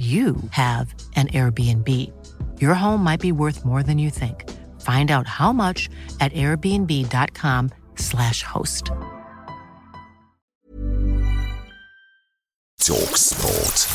you have an Airbnb. Your home might be worth more than you think. Find out how much at airbnb.com/slash host. Talk Sport.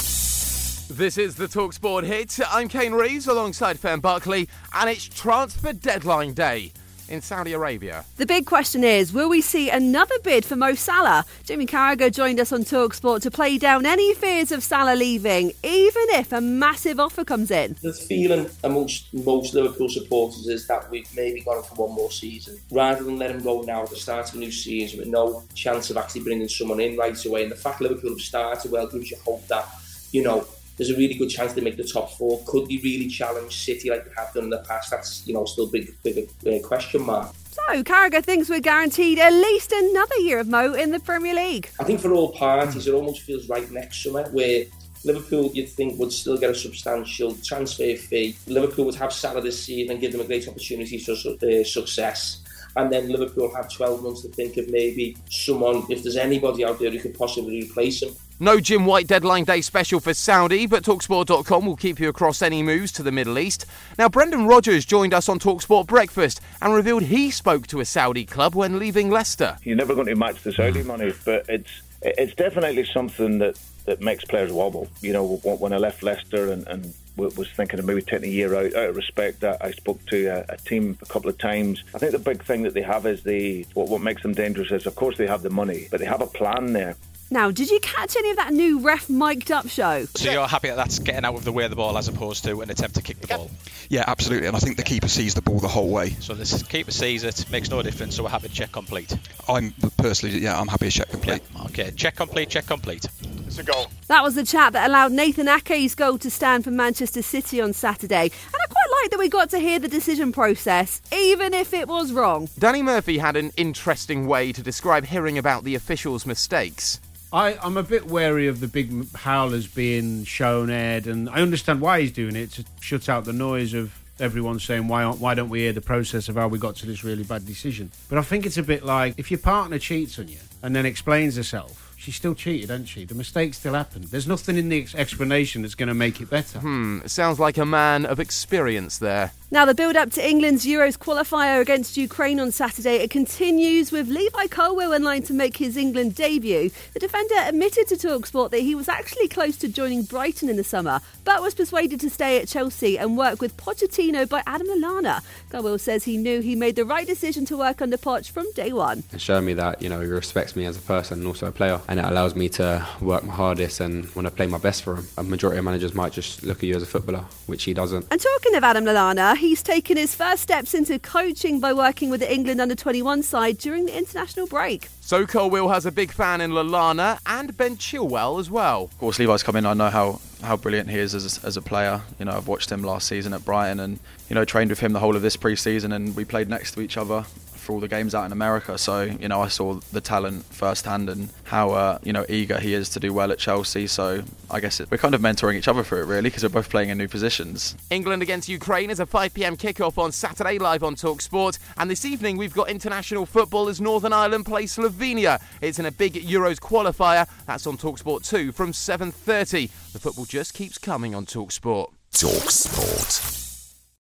This is the Talksport hit. I'm Kane Reeves alongside Fern Buckley, and it's transfer deadline day in Saudi Arabia. The big question is will we see another bid for Mo Salah? Jimmy Carragher joined us on Talksport to play down any fears of Salah leaving, even if a massive offer comes in. The feeling amongst most Liverpool supporters is that we've maybe got him for one more season. Rather than let him go now at the start of a new season with no chance of actually bringing someone in right away. And the fact Liverpool have started well gives you hope that, you know, there's a really good chance they make the top four. Could they really challenge City like they have done in the past? That's you know still a big big uh, question mark. So Carragher thinks we're guaranteed at least another year of Mo in the Premier League. I think for all parties, it almost feels right next summer where. Liverpool, you'd think, would still get a substantial transfer fee. Liverpool would have Salah this season and give them a great opportunity for uh, success. And then Liverpool have 12 months to think of maybe someone, if there's anybody out there who could possibly replace him. No Jim White deadline day special for Saudi, but Talksport.com will keep you across any moves to the Middle East. Now, Brendan Rodgers joined us on Talksport Breakfast and revealed he spoke to a Saudi club when leaving Leicester. You're never going to match the Saudi hmm. money, but it's it's definitely something that, that makes players wobble. You know, when I left Leicester and, and was thinking of maybe taking a year out. Out of respect, that I spoke to a, a, team a couple of times. I think the big thing that they have is the what, what makes them dangerous is, of course, they have the money, but they have a plan there. Now, did you catch any of that new ref mic'd up show? So you're happy that that's getting out of the way of the ball as opposed to an attempt to kick the ball? Yeah, absolutely. And I think the keeper sees the ball the whole way. So the keeper sees it, makes no difference. So we're happy to check complete. I'm personally, yeah, I'm happy to check complete. Yeah, okay, check complete, check complete. It's a goal. That was the chat that allowed Nathan Ake's goal to stand for Manchester City on Saturday. And I quite like that we got to hear the decision process, even if it was wrong. Danny Murphy had an interesting way to describe hearing about the officials' mistakes. I, I'm a bit wary of the big howlers being shown, aired, and I understand why he's doing it to shut out the noise of everyone saying why aren't, why don't we hear the process of how we got to this really bad decision. But I think it's a bit like if your partner cheats on you and then explains herself she still cheated, hasn't she? The mistake still happened. There's nothing in the ex- explanation that's going to make it better. Hmm, sounds like a man of experience there. Now, the build up to England's Euros qualifier against Ukraine on Saturday it continues with Levi Colwill in line to make his England debut. The defender admitted to Talksport that he was actually close to joining Brighton in the summer, but was persuaded to stay at Chelsea and work with Pochettino by Adam Lallana. Colwill says he knew he made the right decision to work under Poch from day one. It showed me that you know he respects me as a person and also a player, and it allows me to work my hardest and want to play my best for him. A majority of managers might just look at you as a footballer, which he doesn't. And talking of Adam Lallana, he's taken his first steps into coaching by working with the England under 21 side during the international break. So Colwill has a big fan in Lallana and Ben Chilwell as well. Of course, Levi's come in. I know how, how brilliant he is as, as a player. You know, I've watched him last season at Brighton and, you know, trained with him the whole of this pre-season and we played next to each other for all the games out in America. So you know, I saw the talent firsthand and how uh, you know eager he is to do well at Chelsea. So I guess it, we're kind of mentoring each other for it really because we're both playing in new positions. England against Ukraine is a 5 p.m. kickoff on Saturday live on Talksport, and this evening we've got international football as Northern Ireland play Slovenia. It's in a big Euros qualifier. That's on Talksport 2 from 7:30. The football just keeps coming on Talksport. Talksport.